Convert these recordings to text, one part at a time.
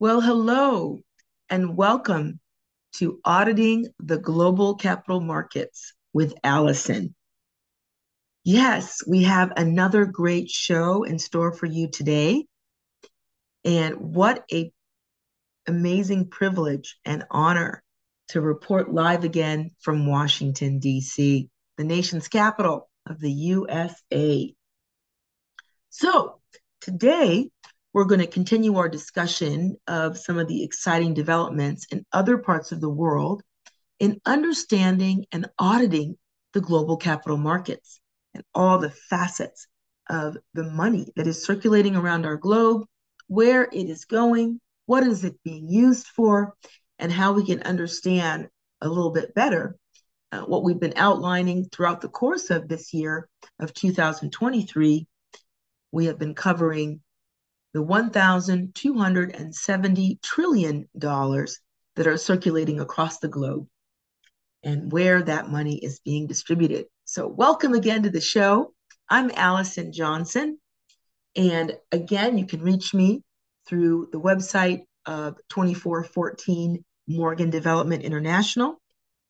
Well, hello and welcome to Auditing the Global Capital Markets with Allison. Yes, we have another great show in store for you today. And what a amazing privilege and honor to report live again from Washington, D.C., the nation's capital of the USA. So, today we're going to continue our discussion of some of the exciting developments in other parts of the world in understanding and auditing the global capital markets and all the facets of the money that is circulating around our globe, where it is going, what is it being used for, and how we can understand a little bit better uh, what we've been outlining throughout the course of this year of 2023. We have been covering the $1,270 trillion that are circulating across the globe and where that money is being distributed. So, welcome again to the show. I'm Allison Johnson. And again, you can reach me through the website of 2414 Morgan Development International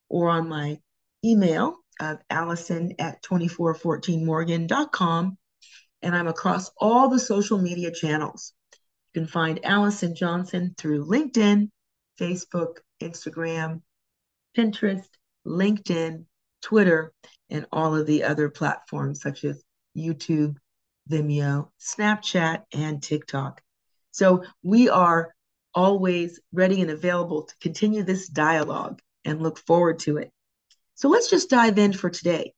or on my email of allison at 2414morgan.com and I'm across all the social media channels. You can find Allison Johnson through LinkedIn, Facebook, Instagram, Pinterest, LinkedIn, Twitter, and all of the other platforms such as YouTube, Vimeo, Snapchat, and TikTok. So we are always ready and available to continue this dialogue and look forward to it. So let's just dive in for today.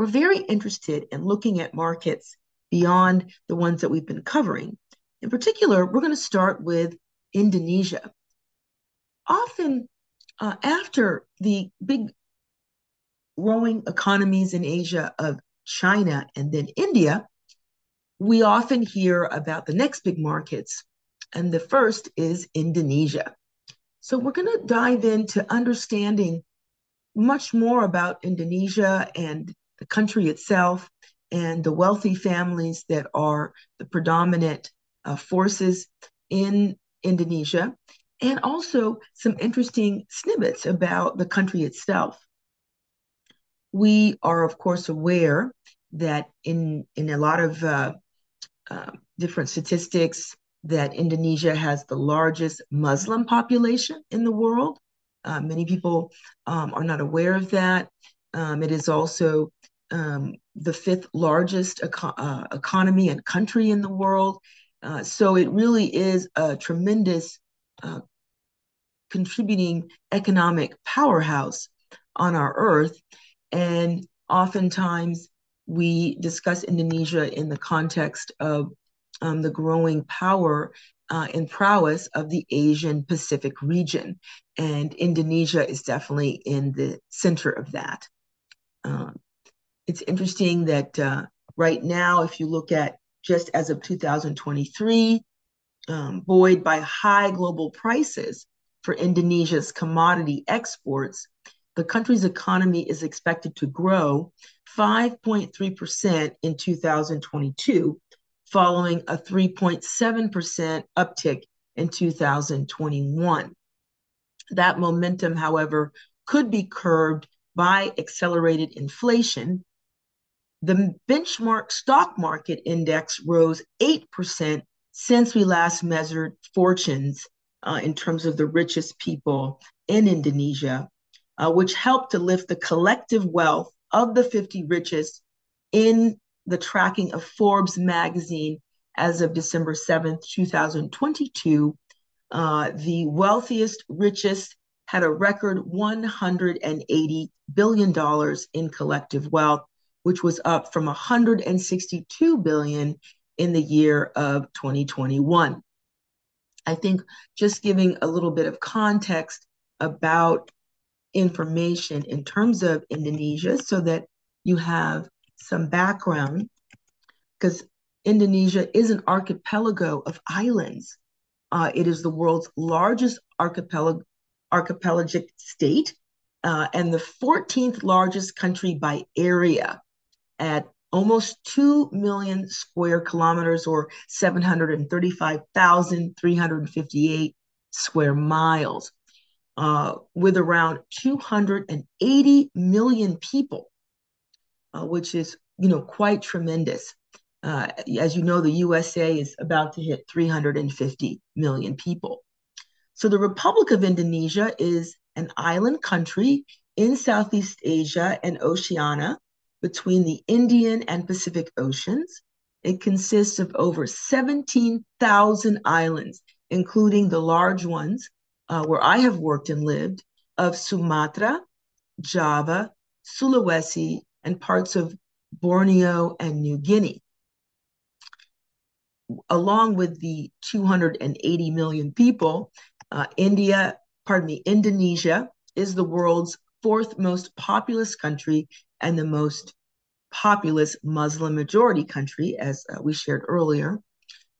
We're very interested in looking at markets beyond the ones that we've been covering. In particular, we're going to start with Indonesia. Often, uh, after the big growing economies in Asia of China and then India, we often hear about the next big markets, and the first is Indonesia. So, we're going to dive into understanding much more about Indonesia and the country itself and the wealthy families that are the predominant uh, forces in Indonesia, and also some interesting snippets about the country itself. We are, of course, aware that in, in a lot of uh, uh, different statistics, that Indonesia has the largest Muslim population in the world. Uh, many people um, are not aware of that. Um, it is also um, the fifth largest eco- uh, economy and country in the world. Uh, so it really is a tremendous uh, contributing economic powerhouse on our earth. And oftentimes we discuss Indonesia in the context of um, the growing power uh, and prowess of the Asian Pacific region. And Indonesia is definitely in the center of that. Um, it's interesting that uh, right now, if you look at just as of 2023, um, buoyed by high global prices for Indonesia's commodity exports, the country's economy is expected to grow 5.3% in 2022, following a 3.7% uptick in 2021. That momentum, however, could be curbed by accelerated inflation the benchmark stock market index rose 8% since we last measured fortunes uh, in terms of the richest people in Indonesia, uh, which helped to lift the collective wealth of the 50 richest in the tracking of Forbes magazine as of December 7th, 2022. Uh, the wealthiest, richest had a record $180 billion in collective wealth which was up from 162 billion in the year of 2021. I think just giving a little bit of context about information in terms of Indonesia so that you have some background because Indonesia is an archipelago of islands. Uh, it is the world's largest archipelago, archipelagic state uh, and the 14th largest country by area at almost 2 million square kilometers or 735,358 square miles, uh, with around 280 million people, uh, which is, you know, quite tremendous. Uh, as you know, the USA is about to hit 350 million people. So the Republic of Indonesia is an island country in Southeast Asia and Oceania between the Indian and Pacific Oceans. It consists of over 17,000 islands, including the large ones uh, where I have worked and lived of Sumatra, Java, Sulawesi, and parts of Borneo and New Guinea. Along with the 280 million people, uh, India, pardon me, Indonesia is the world's fourth most populous country and the most populous Muslim majority country, as uh, we shared earlier.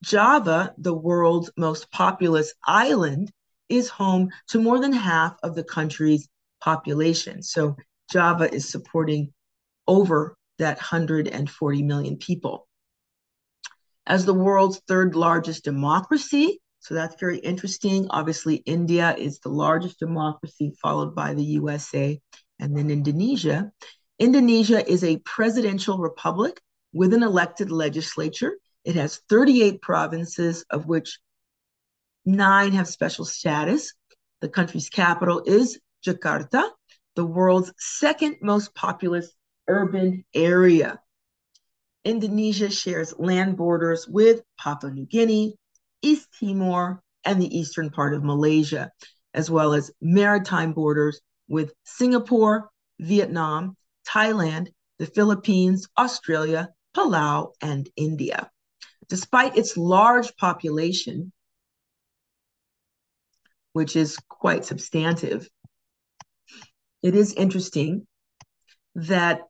Java, the world's most populous island, is home to more than half of the country's population. So Java is supporting over that 140 million people. As the world's third largest democracy, so that's very interesting. Obviously, India is the largest democracy, followed by the USA and then Indonesia. Indonesia is a presidential republic with an elected legislature. It has 38 provinces, of which nine have special status. The country's capital is Jakarta, the world's second most populous urban area. Indonesia shares land borders with Papua New Guinea, East Timor, and the eastern part of Malaysia, as well as maritime borders with Singapore, Vietnam, Thailand, the Philippines, Australia, Palau, and India. Despite its large population, which is quite substantive, it is interesting that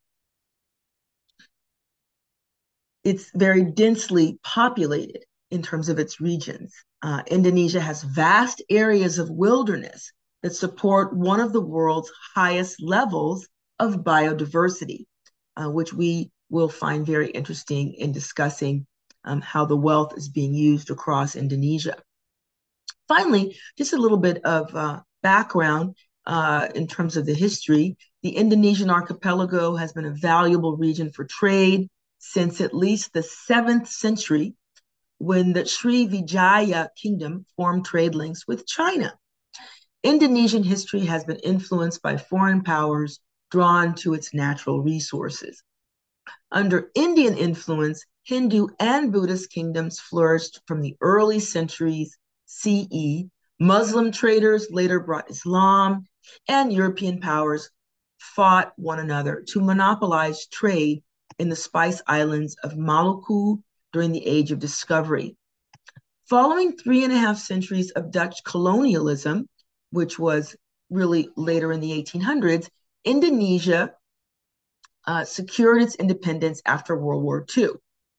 it's very densely populated in terms of its regions. Uh, Indonesia has vast areas of wilderness that support one of the world's highest levels of biodiversity, uh, which we will find very interesting in discussing um, how the wealth is being used across Indonesia. Finally, just a little bit of uh, background uh, in terms of the history. The Indonesian archipelago has been a valuable region for trade since at least the seventh century when the Srivijaya kingdom formed trade links with China. Indonesian history has been influenced by foreign powers drawn to its natural resources. Under Indian influence, Hindu and Buddhist kingdoms flourished from the early centuries CE. Muslim traders later brought Islam, and European powers fought one another to monopolize trade in the spice islands of Maluku during the Age of Discovery. Following three and a half centuries of Dutch colonialism, which was really later in the 1800s, Indonesia uh, secured its independence after World War II.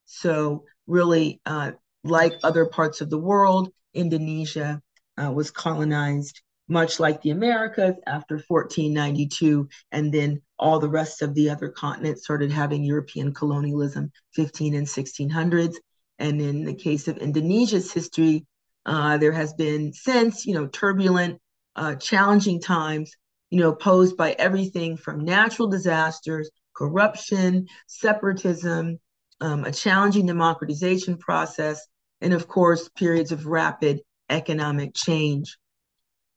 So, really, uh, like other parts of the world, Indonesia uh, was colonized much like the Americas after 1492, and then all the rest of the other continents started having European colonialism, 15 and 1600s. And in the case of Indonesia's history, uh, there has been since, you know, turbulent, uh, challenging times, you know, posed by everything from natural disasters, corruption, separatism, um, a challenging democratization process, and of course, periods of rapid economic change.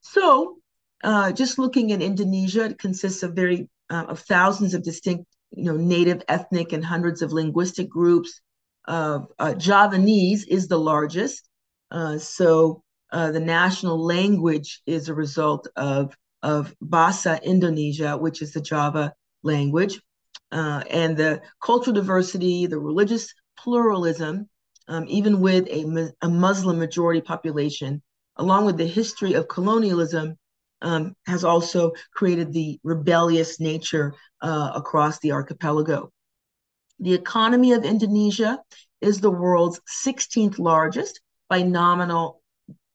So, uh, just looking at Indonesia, it consists of very uh, of thousands of distinct, you know, native, ethnic, and hundreds of linguistic groups. Uh, Javanese is the largest. Uh, so uh, the national language is a result of of Bahasa Indonesia, which is the Java language, uh, and the cultural diversity, the religious pluralism, um, even with a, a Muslim majority population, along with the history of colonialism, um, has also created the rebellious nature uh, across the archipelago. The economy of Indonesia is the world's 16th largest by nominal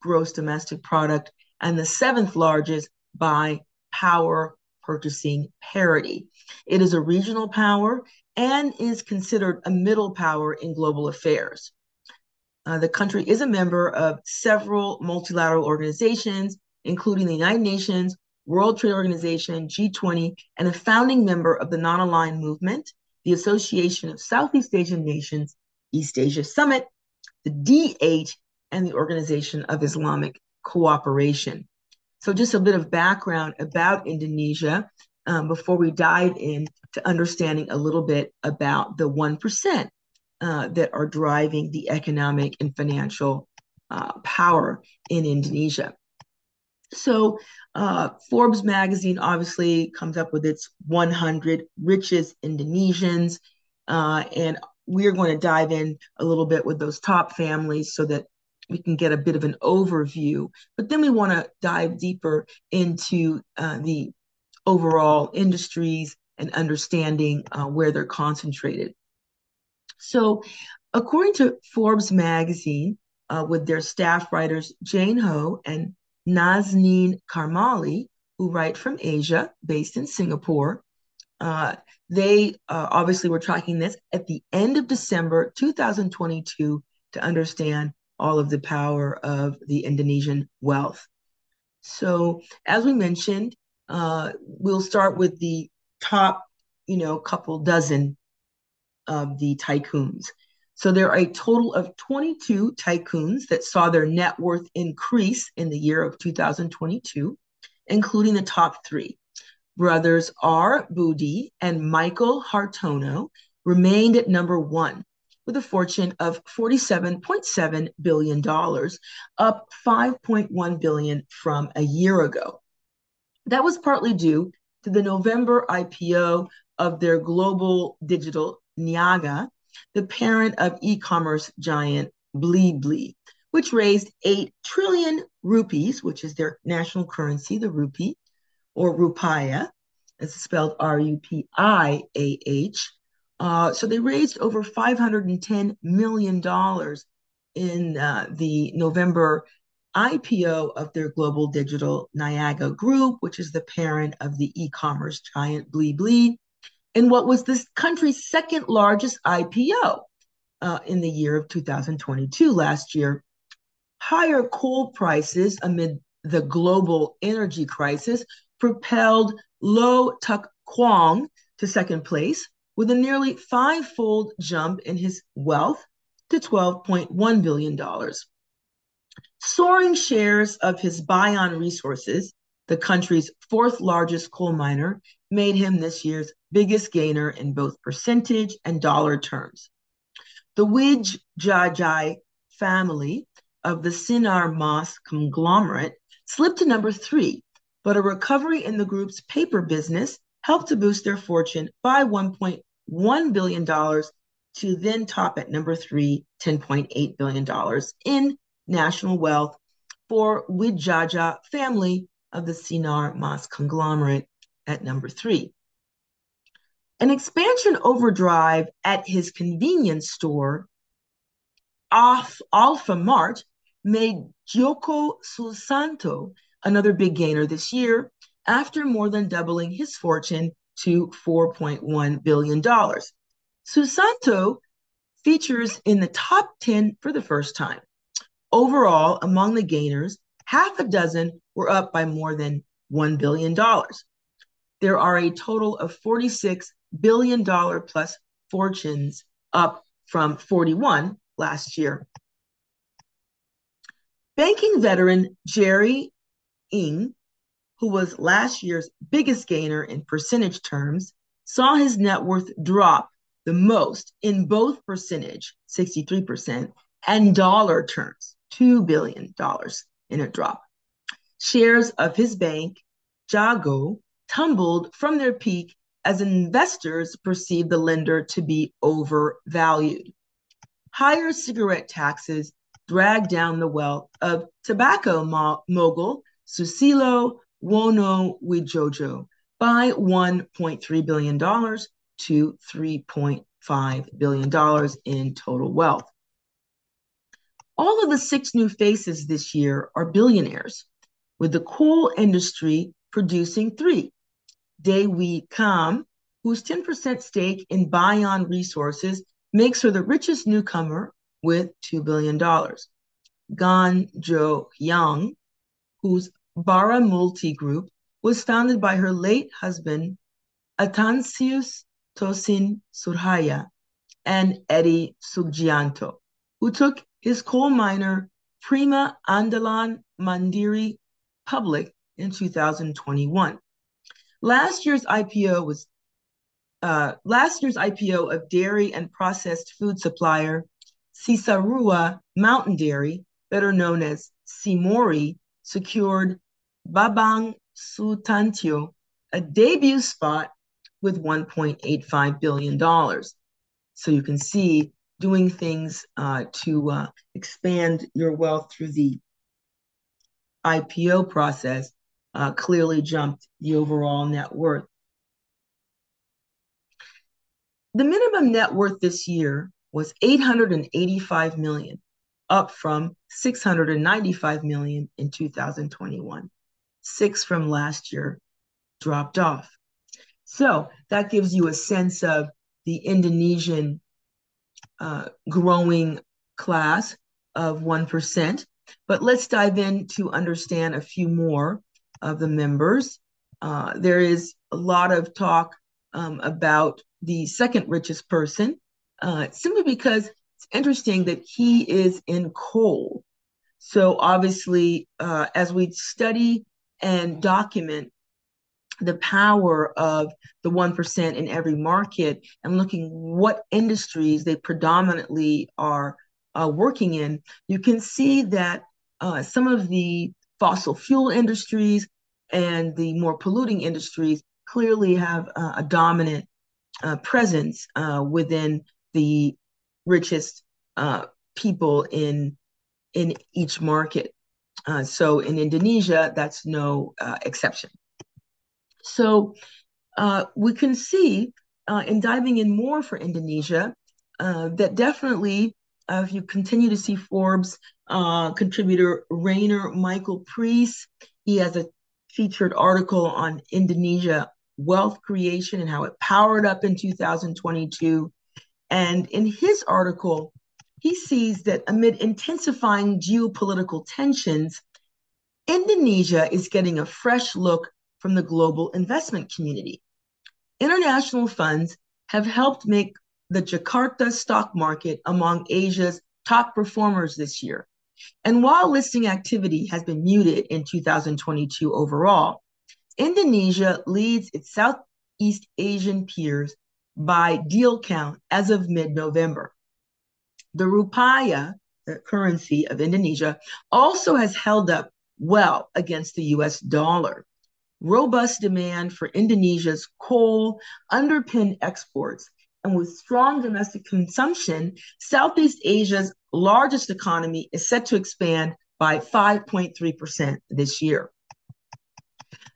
gross domestic product and the seventh largest by power purchasing parity. It is a regional power and is considered a middle power in global affairs. Uh, the country is a member of several multilateral organizations, including the United Nations, World Trade Organization, G20, and a founding member of the Non Aligned Movement, the Association of Southeast Asian Nations, East Asia Summit, the D8, and the Organization of Islamic Cooperation. So, just a bit of background about Indonesia um, before we dive in to understanding a little bit about the 1% uh, that are driving the economic and financial uh, power in Indonesia. So, uh, Forbes magazine obviously comes up with its 100 richest Indonesians. Uh, and we're going to dive in a little bit with those top families so that we can get a bit of an overview. But then we want to dive deeper into uh, the overall industries and understanding uh, where they're concentrated. So, according to Forbes magazine, uh, with their staff writers Jane Ho and Nazneen Karmali, who write from Asia, based in Singapore, uh, they uh, obviously were tracking this at the end of December 2022 to understand all of the power of the Indonesian wealth. So, as we mentioned, uh, we'll start with the top, you know, couple dozen of the tycoons. So there are a total of 22 tycoons that saw their net worth increase in the year of 2022, including the top three. Brothers R. Budi and Michael Hartono remained at number one with a fortune of $47.7 billion, up 5.1 billion from a year ago. That was partly due to the November IPO of their global digital Niaga, the parent of e-commerce giant Blibli, which raised 8 trillion rupees, which is their national currency, the rupee, or rupiah, it's spelled R-U-P-I-A-H. Uh, so they raised over $510 million in uh, the November IPO of their global digital Niaga Group, which is the parent of the e-commerce giant Blibli, in what was this country's second largest IPO uh, in the year of 2022 last year. Higher coal prices amid the global energy crisis propelled Low Tuck Kwong to second place with a nearly five-fold jump in his wealth to $12.1 billion. Soaring shares of his Bayan Resources, the country's fourth largest coal miner, made him this year's biggest gainer in both percentage and dollar terms. The Widj Jajai family of the Sinar Mas conglomerate slipped to number three, but a recovery in the group's paper business helped to boost their fortune by $1.1 billion to then top at number three, $10.8 billion in national wealth for Widjaja family of the Sinar Mas conglomerate at number three. An expansion overdrive at his convenience store, off Alfamart, made Djoko Susanto another big gainer this year after more than doubling his fortune to $4.1 billion. Susanto features in the top 10 for the first time. Overall, among the gainers, half a dozen were up by more than $1 billion. There are a total of $46 billion plus fortunes, up from 41 last year. Banking veteran Jerry Ng, who was last year's biggest gainer in percentage terms, saw his net worth drop the most in both percentage, 63%, and dollar terms, $2 billion in a drop. Shares of his bank, Jago, tumbled from their peak as investors perceived the lender to be overvalued. Higher cigarette taxes dragged down the wealth of tobacco mo- mogul Susilo Wonowidjojo by $1.3 billion to $3.5 billion in total wealth. All of the six new faces this year are billionaires, with the coal industry producing three. Dewi Kam, whose 10% stake in Bayan Resources makes her the richest newcomer with $2 billion. Gan Jo Yang, whose Bara Multi Group was founded by her late husband, Atansius Tosin Surhaya, and Eddie Sugianto, who took his coal miner Prima Andalan Mandiri public in 2021. Last year's IPO was uh, last year's IPO of dairy and processed food supplier Cisarua Mountain Dairy, better known as Cimory, secured Bambang Sutantio a debut spot with $1.85 billion. So you can see doing things uh, to uh, expand your wealth through the IPO process uh, clearly jumped the overall net worth. The minimum net worth this year was 885 million, up from 695 million in 2021. Six from last year dropped off. So that gives you a sense of the Indonesian uh, growing class of 1%. But let's dive in to understand a few more of the members. Uh, there is a lot of talk um, about the second richest person, uh, simply because it's interesting that he is in coal. So obviously, uh, as we study and document the power of the 1% in every market and looking what industries they predominantly are uh, working in, you can see that uh, some of the fossil fuel industries and the more polluting industries clearly have uh, a dominant uh, presence uh, within the richest uh, people in in each market. So in Indonesia, that's no exception. So uh, we can see uh, in diving in more for Indonesia uh, that definitely, uh, if you continue to see Forbes uh, contributor Rainer Michael Preiss, he has a featured article on Indonesia wealth creation and how it powered up in 2022. And in his article, he sees that amid intensifying geopolitical tensions, Indonesia is getting a fresh look from the global investment community. International funds have helped make the Jakarta stock market among Asia's top performers this year. And while listing activity has been muted in 2022 overall, Indonesia leads its Southeast Asian peers by deal count as of mid November. The rupiah, the currency of Indonesia, also has held up well against the US dollar robust demand for Indonesia's coal underpinned exports. And with strong domestic consumption, Southeast Asia's largest economy is set to expand by 5.3% this year.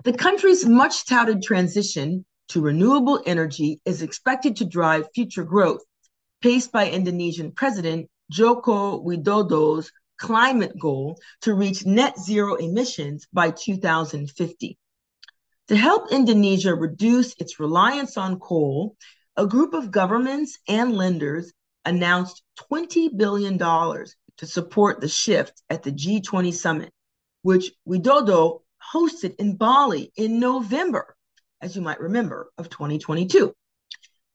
The country's much touted transition to renewable energy is expected to drive future growth, paced by Indonesian President Joko Widodo's climate goal to reach net zero emissions by 2050. To help Indonesia reduce its reliance on coal, a group of governments and lenders announced $20 billion to support the shift at the G20 summit, which Widodo hosted in Bali in November, as you might remember, of 2022.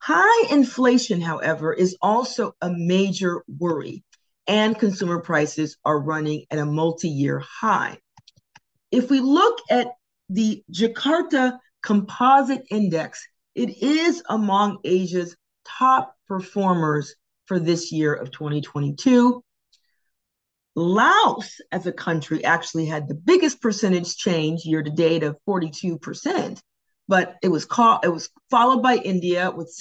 High inflation, however, is also a major worry, and consumer prices are running at a multi year high. If we look at the Jakarta Composite Index, it is among Asia's top performers for this year of 2022. Laos as a country actually had the biggest percentage change year to date of 42%, but it was called it was followed by India with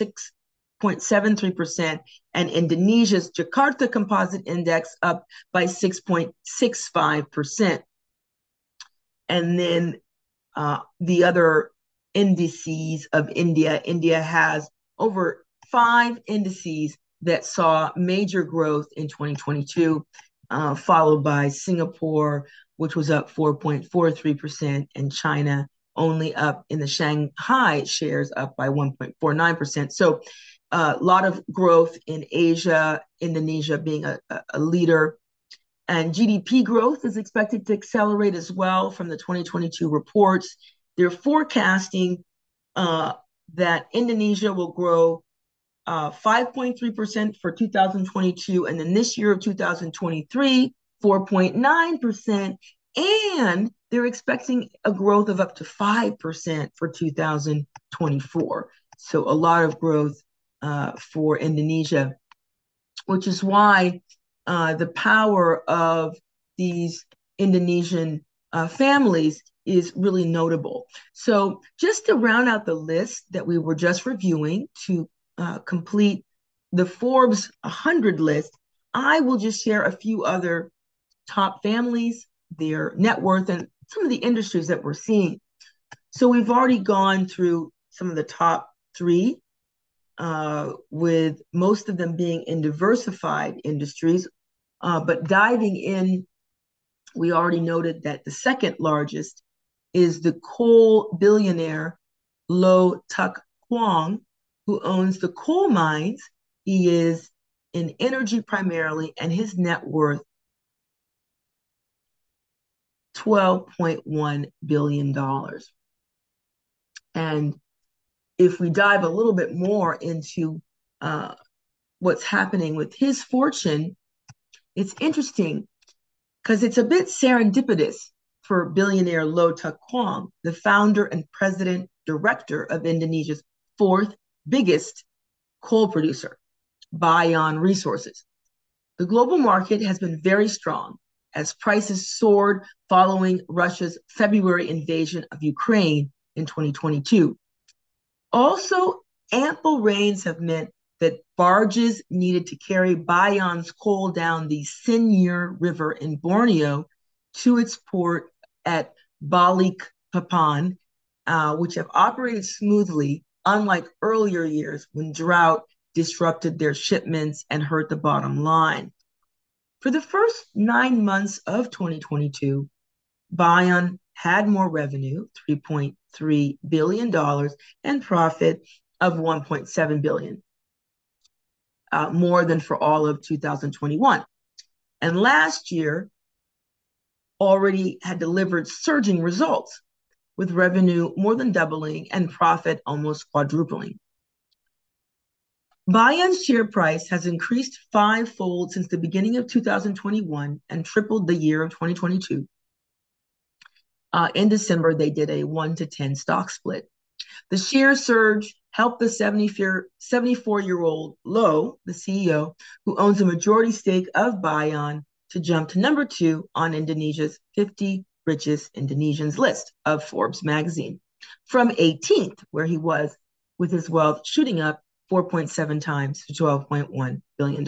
6.73% and Indonesia's Jakarta Composite Index up by 6.65%. And then uh, the other indices of India. India has over five indices that saw major growth in 2022, uh, followed by Singapore, which was up 4.43%, and China only up in the Shanghai shares up by 1.49%. So a uh, lot of growth in Asia, Indonesia being a, a leader. And GDP growth is expected to accelerate as well from the 2022 reports. They're forecasting uh, that Indonesia will grow uh, 5.3% for 2022, and then this year of 2023, 4.9%. And they're expecting a growth of up to 5% for 2024. So a lot of growth uh, for Indonesia, which is why uh, the power of these Indonesian uh, families is really notable. So, just to round out the list that we were just reviewing to uh, complete the Forbes 100 list, I will just share a few other top families, their net worth, and some of the industries that we're seeing. So, we've already gone through some of the top three uh, with most of them being in diversified industries. Uh, but diving in, we already noted that the second largest is the coal billionaire Low Tuck Kwong, who owns the coal mines. He is in energy primarily, and his net worth $12.1 billion. And if we dive a little bit more into uh, what's happening with his fortune, it's interesting because it's a bit serendipitous for billionaire Low Tuck Kwong, the founder and president director of Indonesia's fourth biggest coal producer, Bayan Resources. The global market has been very strong as prices soared following Russia's February invasion of Ukraine in 2022. Also, ample rains have meant that barges needed to carry Bayan's coal down the Sinyur River in Borneo to its port at Balikpapan, uh, which have operated smoothly, unlike earlier years when drought disrupted their shipments and hurt the bottom line. For the first nine months of 2022, Bayan had more revenue, $3.3 billion, and profit of 1.7 billion, uh, more than for all of 2021. And last year already had delivered surging results, with revenue more than doubling and profit almost quadrupling. Bayan's share price has increased fivefold since the beginning of 2021 and tripled the year of 2022 uh, in December, they did a one to 10 stock split. The share surge helped the 74 year old Lo, the CEO, who owns a majority stake of Bayan, to jump to number two on Indonesia's 50 richest Indonesians list of Forbes magazine from 18th, where he was with his wealth shooting up 4.7 times to $12.1 billion.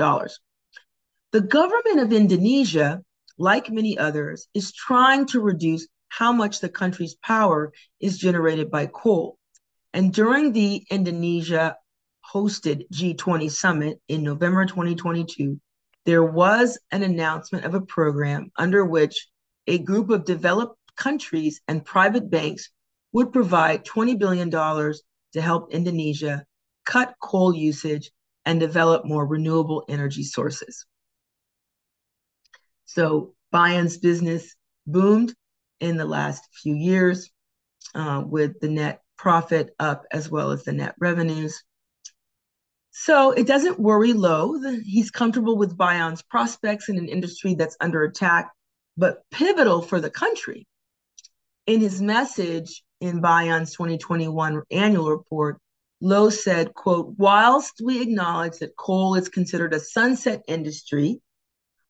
The government of Indonesia, like many others, is trying to reduce how much the country's power is generated by coal. And during the Indonesia hosted G20 summit in November 2022, there was an announcement of a program under which a group of developed countries and private banks would provide $20 billion to help Indonesia cut coal usage and develop more renewable energy sources. So Bayan's business boomed in the last few years uh, with the net profit up as well as the net revenues. So it doesn't worry Lo. He's comfortable with Bayan's prospects in an industry that's under attack, but pivotal for the country. In his message in Bayan's 2021 annual report, Lo said, quote, whilst we acknowledge that coal is considered a sunset industry,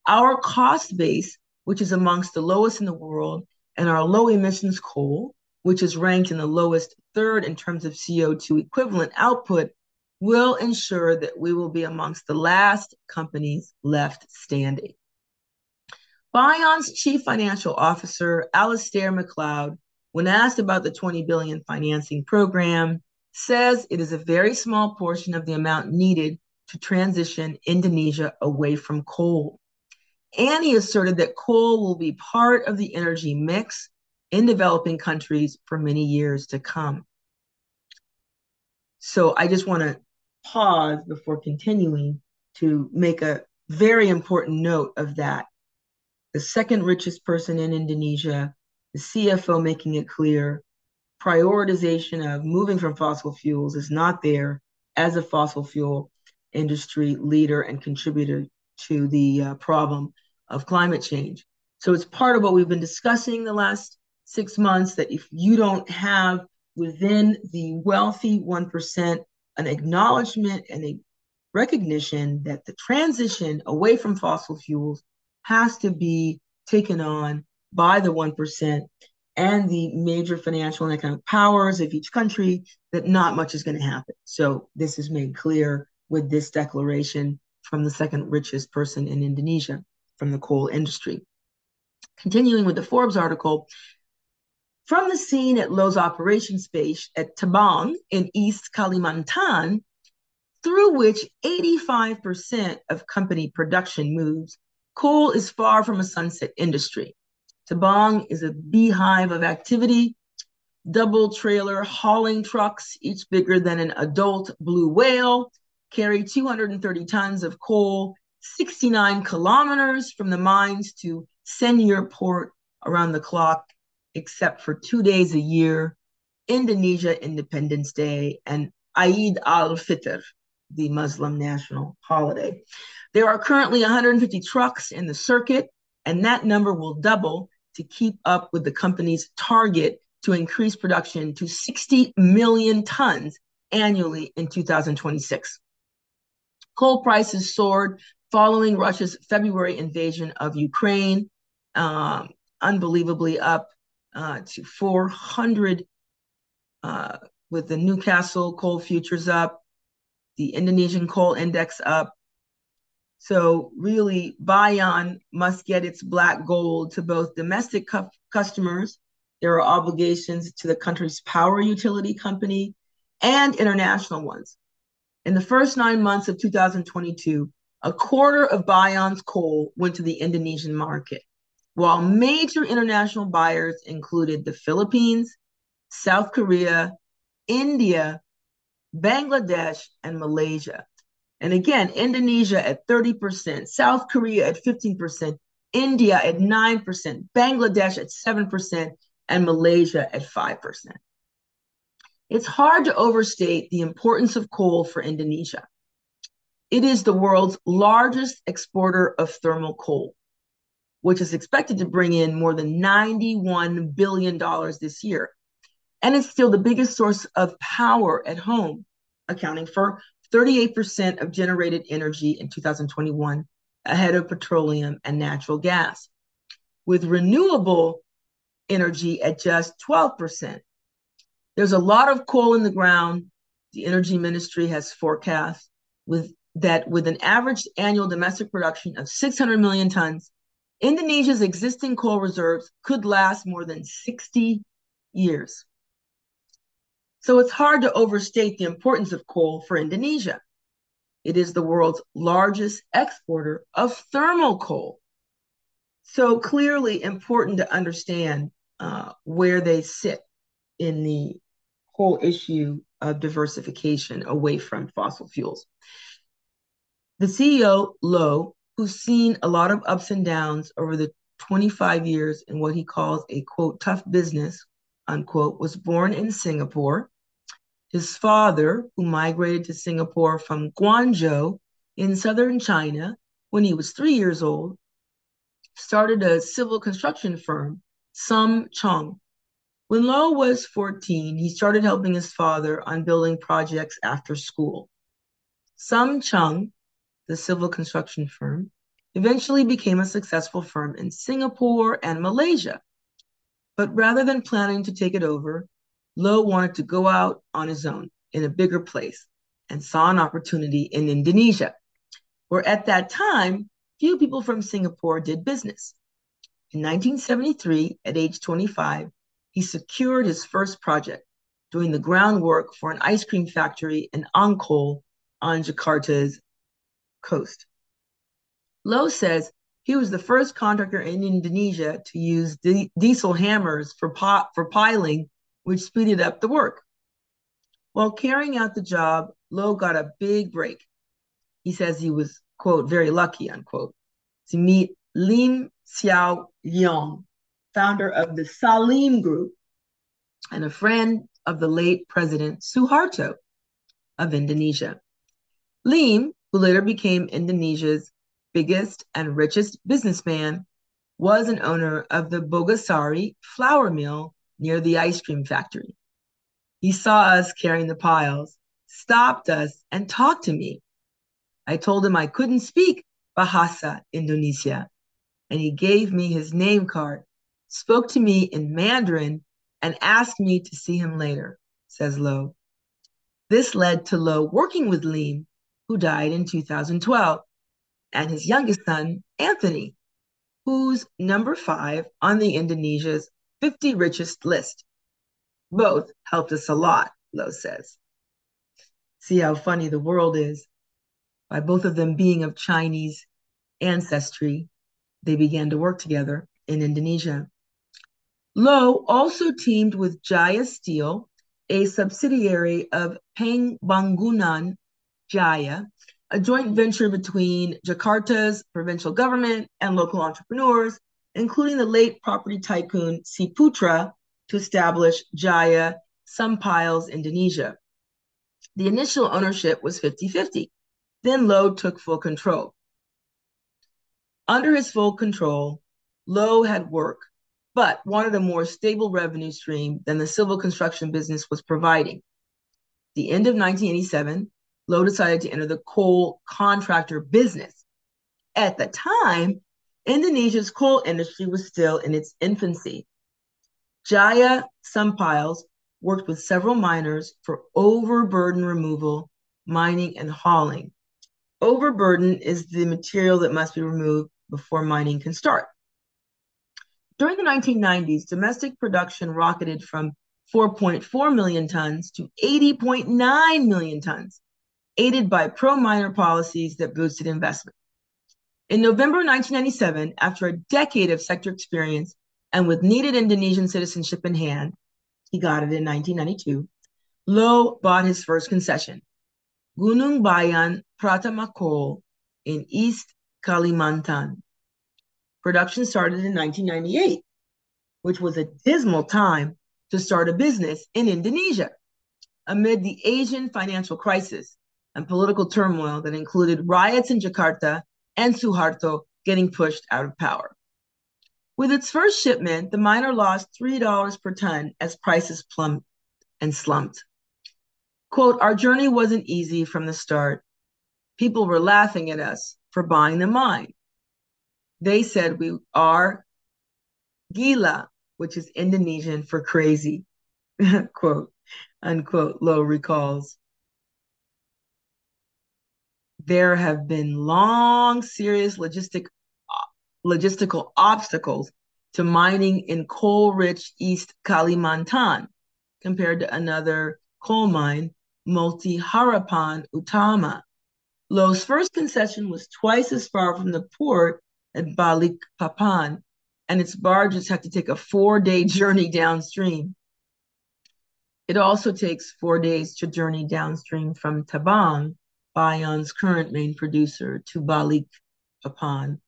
our cost base, which is amongst the lowest in the world, and our low emissions coal, which is ranked in the lowest third in terms of CO2 equivalent output, will ensure that we will be amongst the last companies left standing. Bayan's chief financial officer, Alastair McLeod, when asked about the 20 billion financing program, says it is a very small portion of the amount needed to transition Indonesia away from coal. And he asserted that coal will be part of the energy mix, in developing countries for many years to come. So I just want to pause before continuing to make a very important note of that. The second richest person in Indonesia, the CFO making it clear, prioritization of moving from fossil fuels is not there as a fossil fuel industry leader and contributor to the uh, problem of climate change. So it's part of what we've been discussing the last six months that if you don't have within the wealthy 1% an acknowledgement and a recognition that the transition away from fossil fuels has to be taken on by the 1% and the major financial and economic powers of each country, that not much is going to happen. So this is made clear with this declaration from the second richest person in Indonesia from the coal industry. Continuing with the Forbes article, from the scene at Low's operations base at Tabang in East Kalimantan, through which 85% of company production moves, coal is far from a sunset industry. Tabang is a beehive of activity, double trailer hauling trucks, each bigger than an adult blue whale, carry 230 tons of coal 69 kilometers from the mines to Senur Port around the clock except for two days a year Indonesia Independence Day and Eid al Fitr, the Muslim national holiday. There are currently 150 trucks in the circuit, and that number will double to keep up with the company's target to increase production to 60 million tons annually in 2026. Coal prices soared following Russia's February invasion of Ukraine, um, unbelievably up uh, to 400 uh, with the Newcastle coal futures up, the Indonesian coal index up. So really, Bayan must get its black gold to both domestic cu- customers. There are obligations to the country's power utility company and international ones. In the first nine months of 2022, a quarter of Bayan's coal went to the Indonesian market while major international buyers included the Philippines, South Korea, India, Bangladesh, and Malaysia. And again, Indonesia at 30%, South Korea at 15%, India at 9%, Bangladesh at 7%, and Malaysia at 5%. It's hard to overstate the importance of coal for Indonesia. It is the world's largest exporter of thermal coal which is expected to bring in more than $91 billion this year. And it's still the biggest source of power at home, accounting for 38% of generated energy in 2021, ahead of petroleum and natural gas, with renewable energy at just 12%. There's a lot of coal in the ground. The Energy Ministry has forecast with that with an average annual domestic production of 600 million tons, Indonesia's existing coal reserves could last more than 60 years. So it's hard to overstate the importance of coal for Indonesia. It is the world's largest exporter of thermal coal. So clearly important to understand uh, where they sit in the whole issue of diversification away from fossil fuels. The CEO, Low, who's seen a lot of ups and downs over the 25 years in what he calls a quote, tough business, unquote, was born in Singapore. His father, who migrated to Singapore from Guangzhou in southern China when he was three years old, started a civil construction firm, Sum Cheong. When Low was 14, he started helping his father on building projects after school. Sum Cheong the civil construction firm, eventually became a successful firm in Singapore and Malaysia. But rather than planning to take it over, Low wanted to go out on his own in a bigger place and saw an opportunity in Indonesia, where at that time, few people from Singapore did business. In 1973, at age 25, he secured his first project, doing the groundwork for an ice cream factory in Ancol on Jakarta's coast. Low says He was the first contractor in Indonesia to use di- diesel hammers for, for piling, which speeded up the work. While carrying out the job, Low got a big break. He says he was, quote, very lucky, unquote, to meet Liem Sioe Liong, founder of the Salim Group and a friend of the late President Suharto of Indonesia. Lim, who later became Indonesia's biggest and richest businessman, was an owner of the Bogasari flour mill near the ice cream factory. He saw us carrying the piles, stopped us, and talked to me. I told him I couldn't speak Bahasa Indonesia, and he gave me his name card, spoke to me in Mandarin, and asked me to see him later, says Low. This led to Low working with Liem, who died in 2012, and his youngest son, Anthony, who's number five on the Indonesia's 50 richest list. Both helped us a lot, Low says. See how funny the world is. By both of them being of Chinese ancestry, they began to work together in Indonesia. Low also teamed with Jaya Steel, a subsidiary of Pembangunan Jaya, a joint venture between Jakarta's provincial government and local entrepreneurs, including the late property tycoon Ciputra, to establish Jaya Sumpiles Indonesia. The initial ownership was 50 50. Then Low took full control. Under his full control, Low had work, but wanted a more stable revenue stream than the civil construction business was providing. The end of 1987, Low decided to enter the coal contractor business. At the time, Indonesia's coal industry was still in its infancy. Jaya Sumpiles worked with several miners for overburden removal, mining, and hauling. Overburden is the material that must be removed before mining can start. During the 1990s, domestic production rocketed from 4.4 million tons to 80.9 million tons, aided by pro miner policies that boosted investment. In November 1997, after a decade of sector experience and with needed Indonesian citizenship in hand, he got it in 1992, Low bought his first concession, Gunung Bayan Pratama Coal in East Kalimantan. Production started in 1998, which was a dismal time to start a business in Indonesia. Amid the Asian financial crisis, and political turmoil that included riots in Jakarta and Suharto getting pushed out of power. With its first shipment, the miner lost $3 per ton as prices plummeted and slumped. Quote, our journey wasn't easy from the start. People were laughing at us for buying the mine. They said we are gila, which is Indonesian for crazy, quote, unquote, Low recalls there have been long, serious logistic, logistical obstacles to mining in coal rich East Kalimantan compared to another coal mine, Multi Harapan Utama. Low's first concession was twice as far from the port at Balikpapan, and its barges had to take a four day journey downstream. It also takes four days to journey downstream from Tabang Bayan's current main producer, to Balik Papan.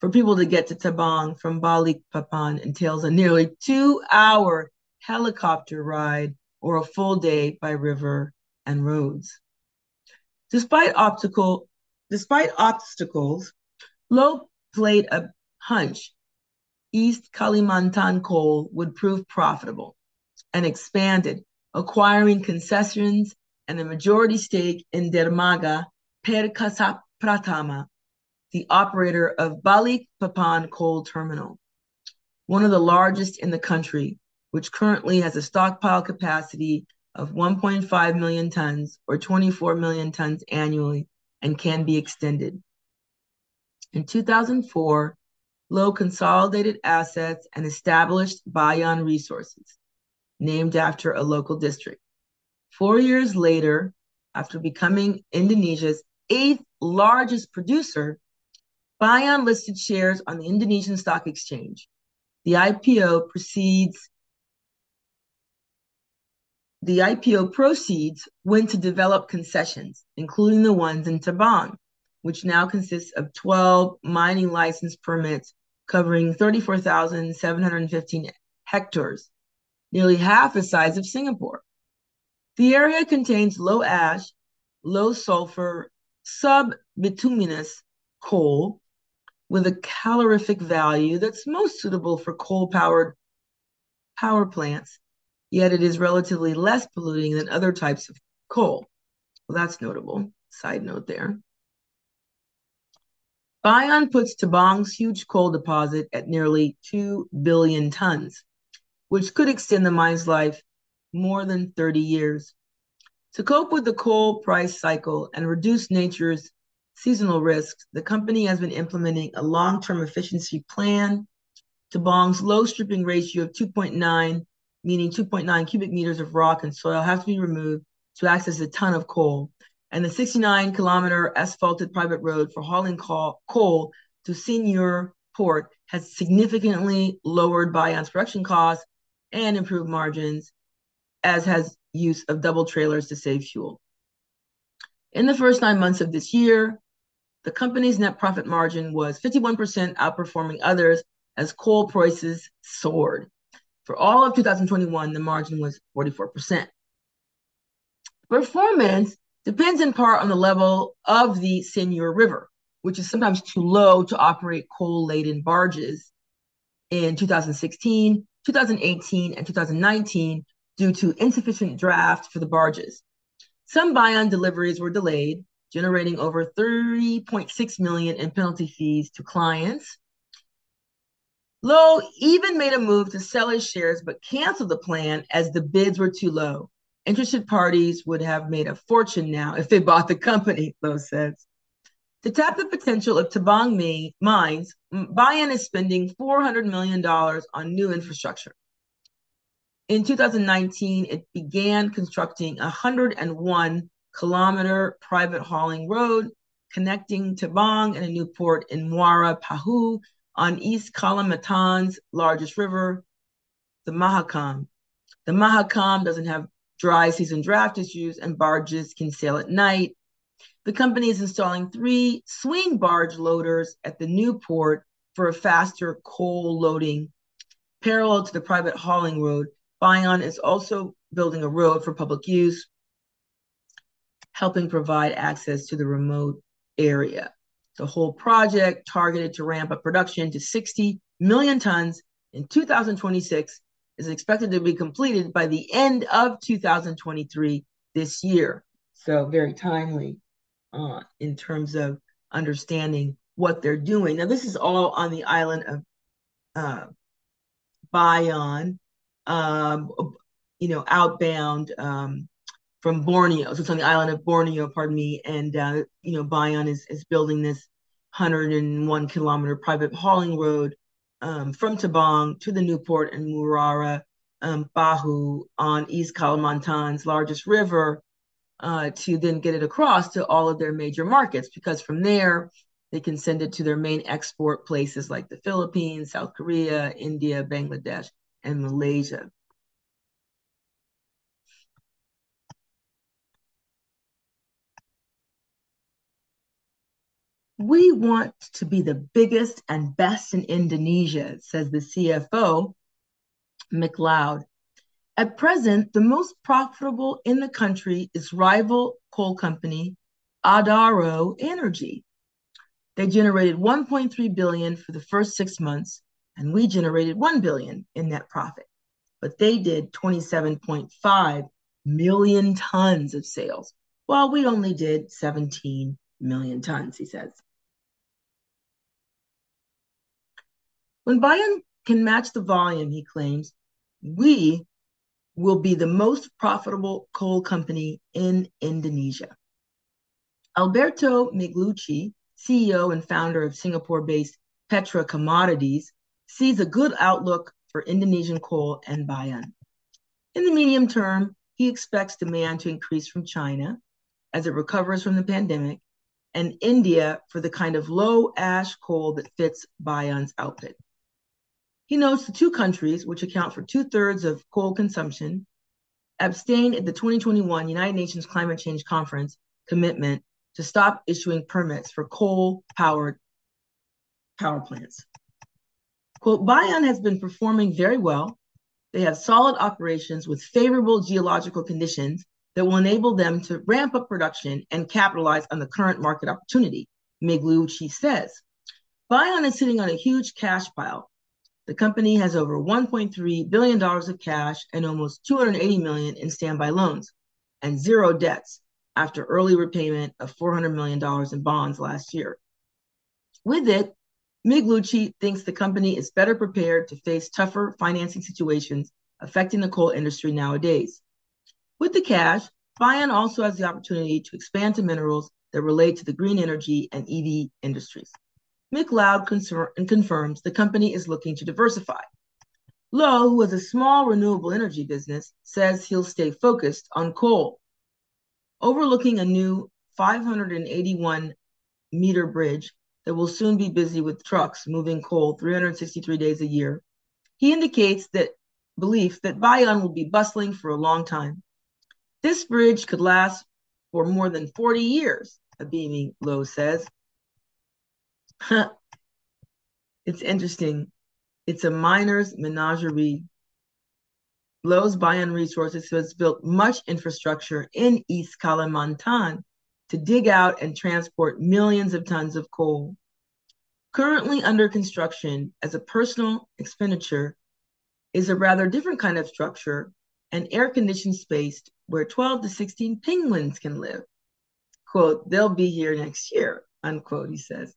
For people to get to Tabang from Balik Papan entails a nearly two hour helicopter ride or a full day by river and roads. Despite optical, despite obstacles, Low played a hunch East Kalimantan coal would prove profitable and expanded, acquiring concessions and a majority stake in Dermaga Perkasa Pratama, the operator of Balik Papan Coal Terminal, one of the largest in the country, which currently has a stockpile capacity of 1.5 million tons or 24 million tons annually and can be extended. In 2004, Low consolidated assets and established Bayan Resources, named after a local district. Four years later, after becoming Indonesia's eighth largest producer, Bayan listed shares on the Indonesian Stock Exchange. The IPO proceeds the IPO proceeds went to develop concessions, including the ones in Tabang, which now consists of 12 mining license permits covering 34,715 hectares, nearly half the size of Singapore. The area contains low ash, low sulfur, sub-bituminous coal with a calorific value that's most suitable for coal-powered power plants, yet it is relatively less polluting than other types of coal. Well, that's notable. Side note there. Bayan puts Tabang's huge coal deposit at nearly 2 billion tons, which could extend the mine's life more than 30 years. To cope with the coal price cycle and reduce nature's seasonal risks, the company has been implementing a long-term efficiency plan. Tabang's low stripping ratio of 2.9, meaning 2.9 cubic meters of rock and soil, have to be removed to access a ton of coal. And the 69 kilometer asphalted private road for hauling coal to Senyiur Port has significantly lowered Bayan's production costs and improved margins, as has use of double trailers to save fuel. In the first nine months of this year, the company's net profit margin was 51%, outperforming others as coal prices soared. For all of 2021, the margin was 44%. Performance depends in part on the level of the Senyiur River, which is sometimes too low to operate coal-laden barges in 2016, 2018, and 2019 due to insufficient draft for the barges. Some Bayan deliveries were delayed, generating over 3.6 million in penalty fees to clients. Low even made a move to sell his shares but canceled the plan as the bids were too low. Interested parties would have made a fortune now if they bought the company, Low says. To tap the potential of Tabang mines, Bayan is spending $400 million on new infrastructure. In 2019, it began constructing a 101 kilometer private hauling road connecting Tabang and a new port in Muara Pahu on East Kalimantan's largest river, the Mahakam. The Mahakam doesn't have dry season draft issues and barges can sail at night. The company is installing three swing barge loaders at the new port for a faster coal loading parallel to the private hauling road. Bayan is also building a road for public use helping provide access to the remote area. The whole project targeted to ramp up production to 60 million tons in 2026 is expected to be completed by the end of 2023 this year. So very timely uh, in terms of understanding what they're doing. Now, this is all on the island of uh, um, you know, outbound um, from Borneo. So it's on the island of Borneo, pardon me. And, uh, you know, Bayan is, is building this 101 kilometer private hauling road um, from Tabang to the Newport and Muara um, Bahu on East Kalimantan's largest river uh, to then get it across to all of their major markets. Because from there, they can send it to their main export places like the Philippines, South Korea, India, Bangladesh, and Malaysia. We want to be the biggest and best in Indonesia, says the CFO, McLeod. At present, the most profitable in the country is rival coal company Adaro Energy. They generated 1.3 billion for the first six months, and we generated 1 billion in net profit. But they did 27.5 million tons of sales, while we only did 17 million tons, he says. When Bayan can match the volume, he claims, we will be the most profitable coal company in Indonesia. Alberto Migliucci, CEO and founder of Singapore-based Petra Commodities, sees a good outlook for Indonesian coal and Bayan. In the medium term, he expects demand to increase from China as it recovers from the pandemic and India for the kind of low ash coal that fits Bayan's output. He notes the two countries, which account for two thirds of coal consumption, abstained at the 2021 United Nations Climate Change Conference commitment to stop issuing permits for coal powered power plants. Quote, Bayan has been performing very well. They have solid operations with favorable geological conditions that will enable them to ramp up production and capitalize on the current market opportunity, Migliucci says. Bayan is sitting on a huge cash pile. The company has over $1.3 billion of cash and almost 280 million in standby loans and zero debts after early repayment of $400 million in bonds last year. With it, Migliucci thinks the company is better prepared to face tougher financing situations affecting the coal industry nowadays. With the cash, Bayan also has the opportunity to expand to minerals that relate to the green energy and EV industries. McLeod confirms the company is looking to diversify. Low, who has a small renewable energy business, says he'll stay focused on coal. Overlooking a new 581 meter bridge that will soon be busy with trucks moving coal 363 days a year. He indicates that belief that Bayan will be bustling for a long time. This bridge could last for more than 40 years, a beaming Low says. it's interesting. It's a miner's menagerie. Low's Bayan Resources has built much infrastructure in East Kalimantan to dig out and transport millions of tons of coal. Currently under construction as a personal expenditure is a rather different kind of structure, an air conditioned space where 12 to 16 penguins can live. Quote, they'll be here next year, unquote, he says.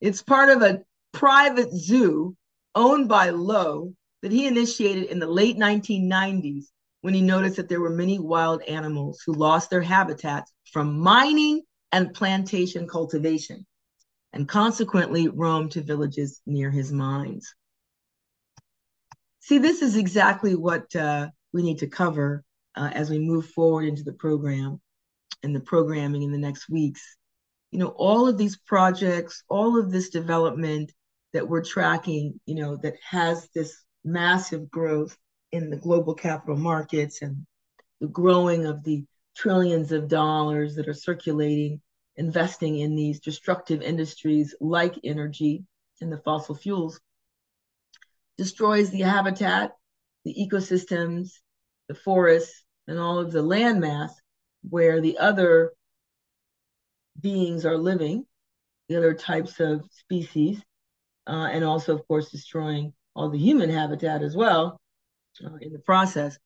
It's part of a private zoo owned by Low that he initiated in the late 1990s when he noticed that there were many wild animals who lost their habitats from mining and plantation cultivation and consequently roamed to villages near his mines. See, this is exactly what uh, we need to cover uh, as we move forward into the program and the programming in the next weeks. You know, all of these projects, all of this development that we're tracking, you know, that has this massive growth in the global capital markets and the growing of the trillions of dollars that are circulating, investing in these destructive industries like energy and the fossil fuels, destroys the habitat, the ecosystems, the forests, and all of the landmass where the other beings are living, the other types of species, uh, and also, of course, destroying all the human habitat as well uh, in the process.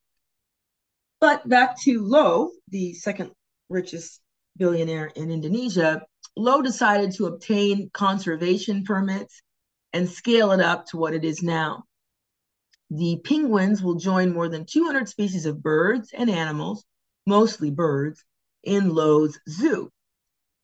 But back to Low, the second richest billionaire in Indonesia, Low decided to obtain conservation permits and scale it up to what it is now. The penguins will join more than 200 species of birds and animals, mostly birds, in Low's zoo.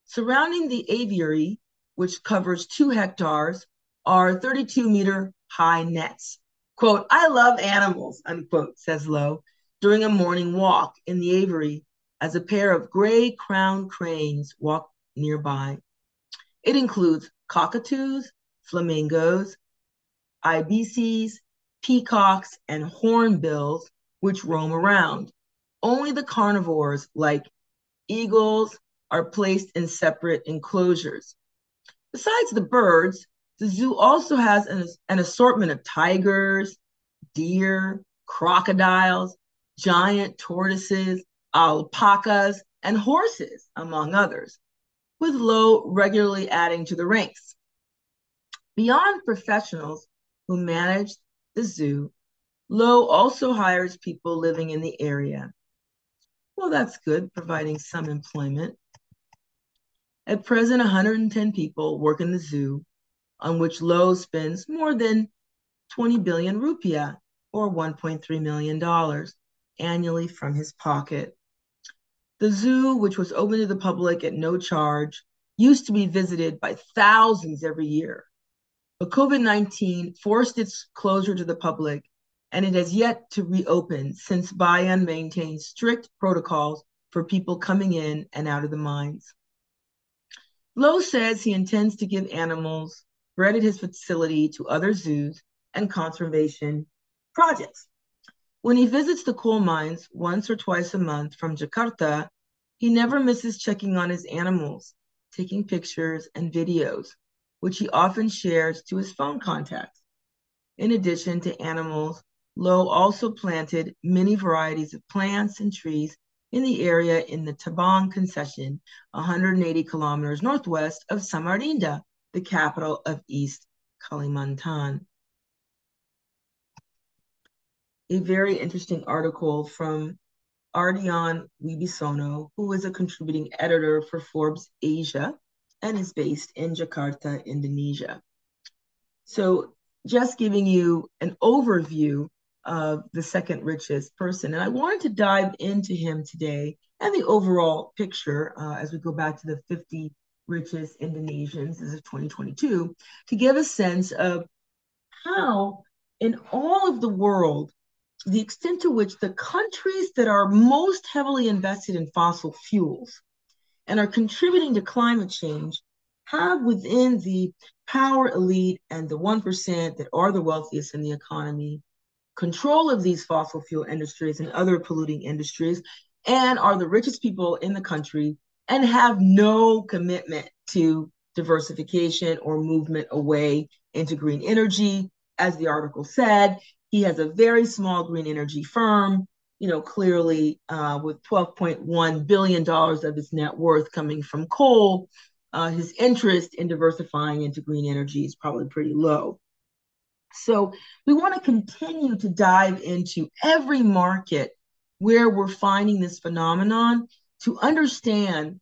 Surrounding the aviary, which covers two hectares, are 32 meter high nets. Quote, I love animals, unquote, says Low during a morning walk in the aviary as a pair of gray crowned cranes walk nearby. It includes cockatoos, flamingos, ibises, peacocks, and hornbills, which roam around. Only the carnivores, like eagles, are placed in separate enclosures. Besides the birds, the zoo also has an, an assortment of tigers, deer, crocodiles, giant tortoises, alpacas, and horses, among others, with Low regularly adding to the ranks. Beyond professionals who manage the zoo, Low also hires people living in the area. Well, that's good, providing some employment. At present, 110 people work in the zoo, on which Low spends more than 20 billion rupiah, or $1.3 million, annually from his pocket. The zoo, which was open to the public at no charge, used to be visited by thousands every year. But COVID 19 forced its closure to the public, and it has yet to reopen since Bayan maintains strict protocols for people coming in and out of the mines. Low says he intends to give animals at his facility to other zoos and conservation projects. When he visits the coal mines once or twice a month from Jakarta, he never misses checking on his animals, taking pictures and videos, which he often shares to his phone contacts. In addition to animals, Low also planted many varieties of plants and trees in the area in the Tabang concession, 180 kilometers northwest of Samarinda, the capital of East Kalimantan a very interesting article from Ardian Wibisono, who is a contributing editor for Forbes Asia and is based in Jakarta, Indonesia. So, just giving you an overview of the second richest person. And I wanted to dive into him today and the overall picture uh, as we go back to the 50 richest Indonesians as of 2022 to give a sense of how, in all of the world, the extent to which the countries that are most heavily invested in fossil fuels and are contributing to climate change have within the power elite and the 1% that are the wealthiest in the economy control of these fossil fuel industries and other polluting industries and are the richest people in the country and have no commitment to diversification or movement away into green energy. As the article said, he has a very small green energy firm, you know, clearly uh, with $12.1 billion of his net worth coming from coal. Uh, his interest in diversifying into green energy is probably pretty low. So we want to continue to dive into every market where we're finding this phenomenon to understand,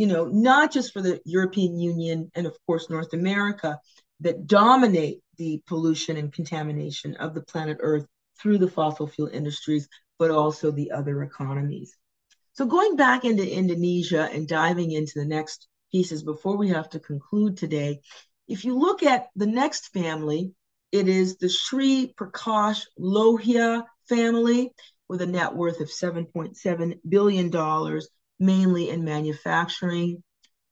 you know, not just for the European Union and of course North America that dominate the pollution and contamination of the planet Earth through the fossil fuel industries, but also the other economies. So, going back into Indonesia and diving into the next pieces before we have to conclude today, if you look at the next family, it is the Sri Prakash Lohia family with a net worth of $7.7 billion, mainly in manufacturing.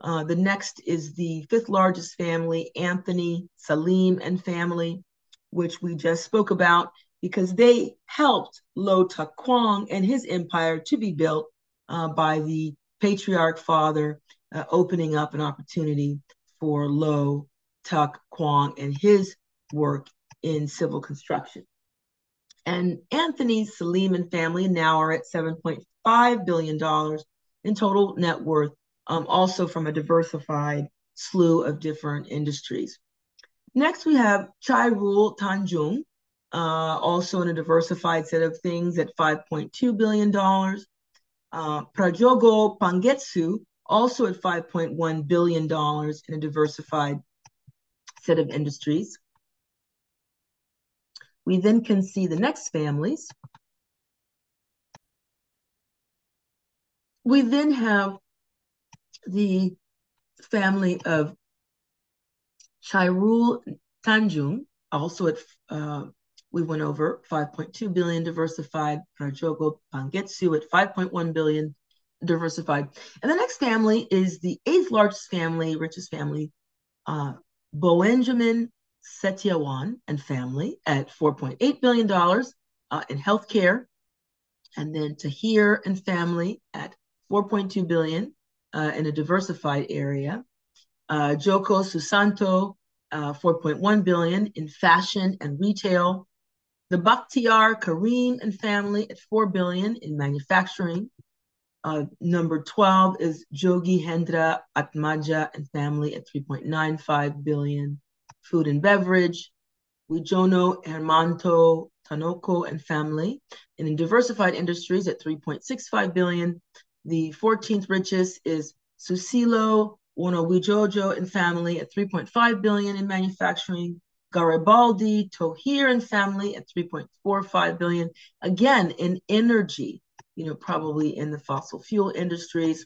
Uh, the next is the fifth largest family, Anthony, Salim, and family, which we just spoke about because they helped Low Tuck Kwong and his empire to be built uh, by the patriarch father, uh, opening up an opportunity for Low Tuck Kwong and his work in civil construction. And Anthony, Salim, and family now are at $7.5 billion in total net worth um, also from a diversified slew of different industries. Next, we have Chairul Tanjung, uh, also in a diversified set of things at $5.2 billion. Uh, Prajogo Pangestu, also at $5.1 billion in a diversified set of industries. We then can see the next families. We then have the family of Chairul Tanjung, also at uh, we went over 5.2 billion diversified, Prajogo Pangestu at 5.1 billion diversified. And the next family is the eighth largest family, richest family, uh, Boenjamin Setiawan and family at $4.8 billion uh, in healthcare. And then Tahir and family at 4.2 billion uh, in a diversified area. Uh, Djoko Susanto, uh, 4.1 billion in fashion and retail. The Bachtiar Karim and family at 4 billion in manufacturing. Uh, number 12 is Jogi Hendra Atmadja and family at 3.95 billion. Food and beverage. Wijono Hermanto Tanoko and family in diversified industries at 3.65 billion. The 14th richest is Susilo Wonowidjojo and family at 3.5 billion in manufacturing. Garibaldi, Thohir and family at 3.45 billion. Again, in energy, you know, probably in the fossil fuel industries.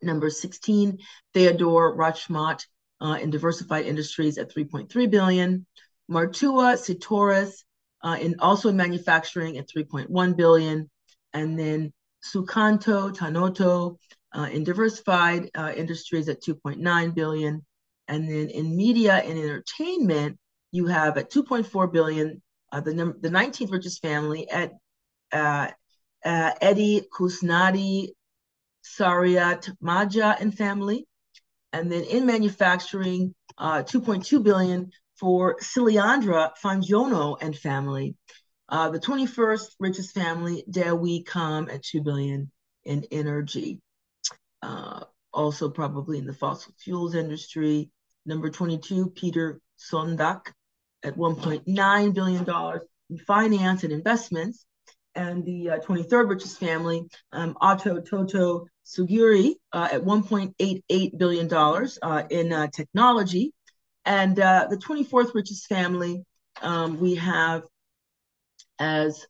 Number 16, Theodore Rachmat uh, in diversified industries at 3.3 billion. Martua Sitorus uh, in also in manufacturing at 3.1 billion. And then Sukanto Tanoto Uh, in diversified uh, industries at 2.9 billion, and then in media and entertainment, you have at 2.4 billion uh, the num- the 19th richest family at uh, uh, Eddie Kusnadi Sariat Maja and family, and then in manufacturing, 2.2 billion for Ciliandra Fangiono and family. Uh, the 21st richest family, Dewi Kam at 2 billion in energy. Uh, also probably in the fossil fuels industry. Number 22, Peter Sondakh at $1.9 billion in finance and investments. And the uh, 23rd richest family, um, Otto Toto Sugiri, uh, at $1.88 billion uh, in uh, technology. And uh, the 24th richest family, um, we have as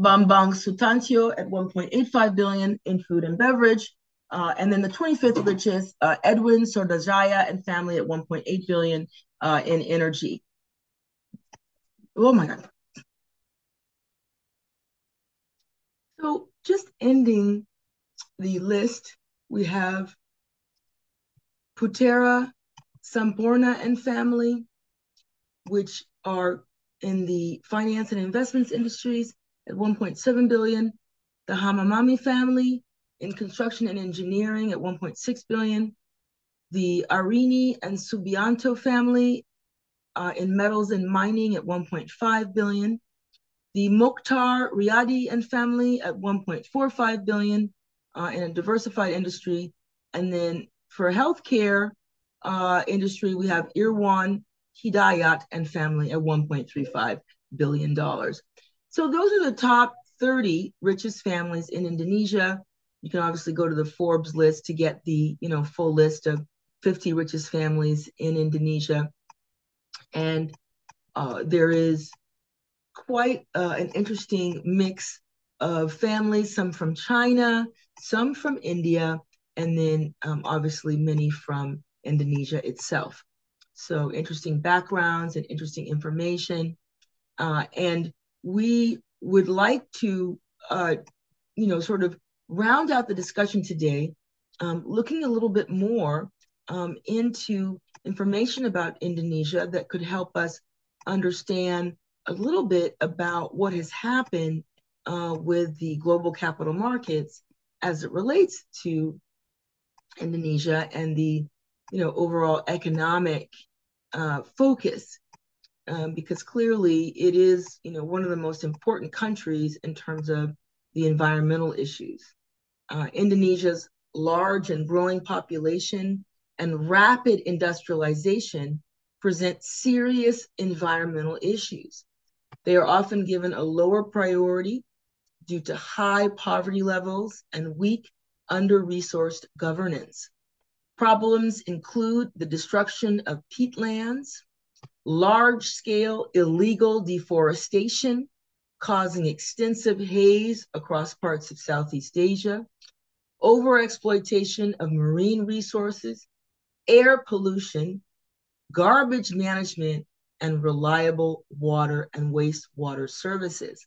Bambang Sutantio at 1.85 billion in food and beverage. Uh, and then the 25th richest, uh, Edwin Soeryadjaya and family at 1.8 billion uh, in energy. Oh my God. So just ending the list, we have Putera Sampoerna and family, which are in the finance and investments industries at 1.7 billion. The Hamamami family in construction and engineering at 1.6 billion. The Arini and Subianto family uh, in metals and mining at 1.5 billion. The Mochtar Riady and family at 1.45 billion uh, in a diversified industry. And then for healthcare uh, industry, we have Irwan Hidayat and family at 1.35 billion dollars. So those are the top 30 richest families in Indonesia. You can obviously go to the Forbes list to get the you know full list of 50 richest families in Indonesia. And uh, there is quite uh, an interesting mix of families, some from China, some from India, and then um, obviously many from Indonesia itself. So interesting backgrounds and interesting information. Uh, and we would like to, uh, you know, sort of round out the discussion today, um, looking a little bit more um, into information about Indonesia that could help us understand a little bit about what has happened uh, with the global capital markets as it relates to Indonesia and the you know overall economic uh, focus um, because clearly it is you know one of the most important countries in terms of the environmental issues. Uh, Indonesia's large and growing population and rapid industrialization present serious environmental issues. They are often given a lower priority due to high poverty levels and weak, under resourced governance. Problems include the destruction of peatlands, large scale illegal deforestation, causing extensive haze across parts of Southeast Asia, overexploitation of marine resources, air pollution, garbage management, and reliable water and wastewater services.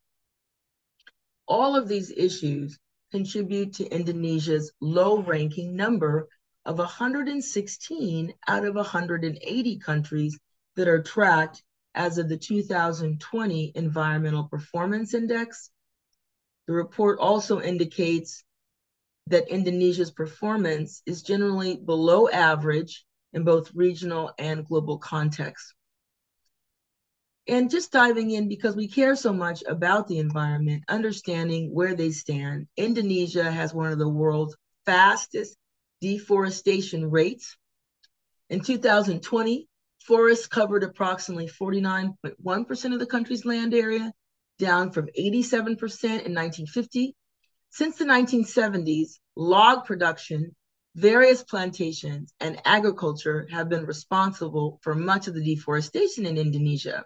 All of these issues contribute to Indonesia's low ranking number of 116 out of 180 countries that are tracked as of the 2020 Environmental Performance Index. The report also indicates that Indonesia's performance is generally below average in both regional and global contexts. And just diving in because we care so much about the environment, understanding where they stand. Indonesia has one of the world's fastest deforestation rates. In 2020, forests covered approximately 49.1% of the country's land area, down from 87% in 1950. Since the 1970s, log production, various plantations, and agriculture have been responsible for much of the deforestation in Indonesia.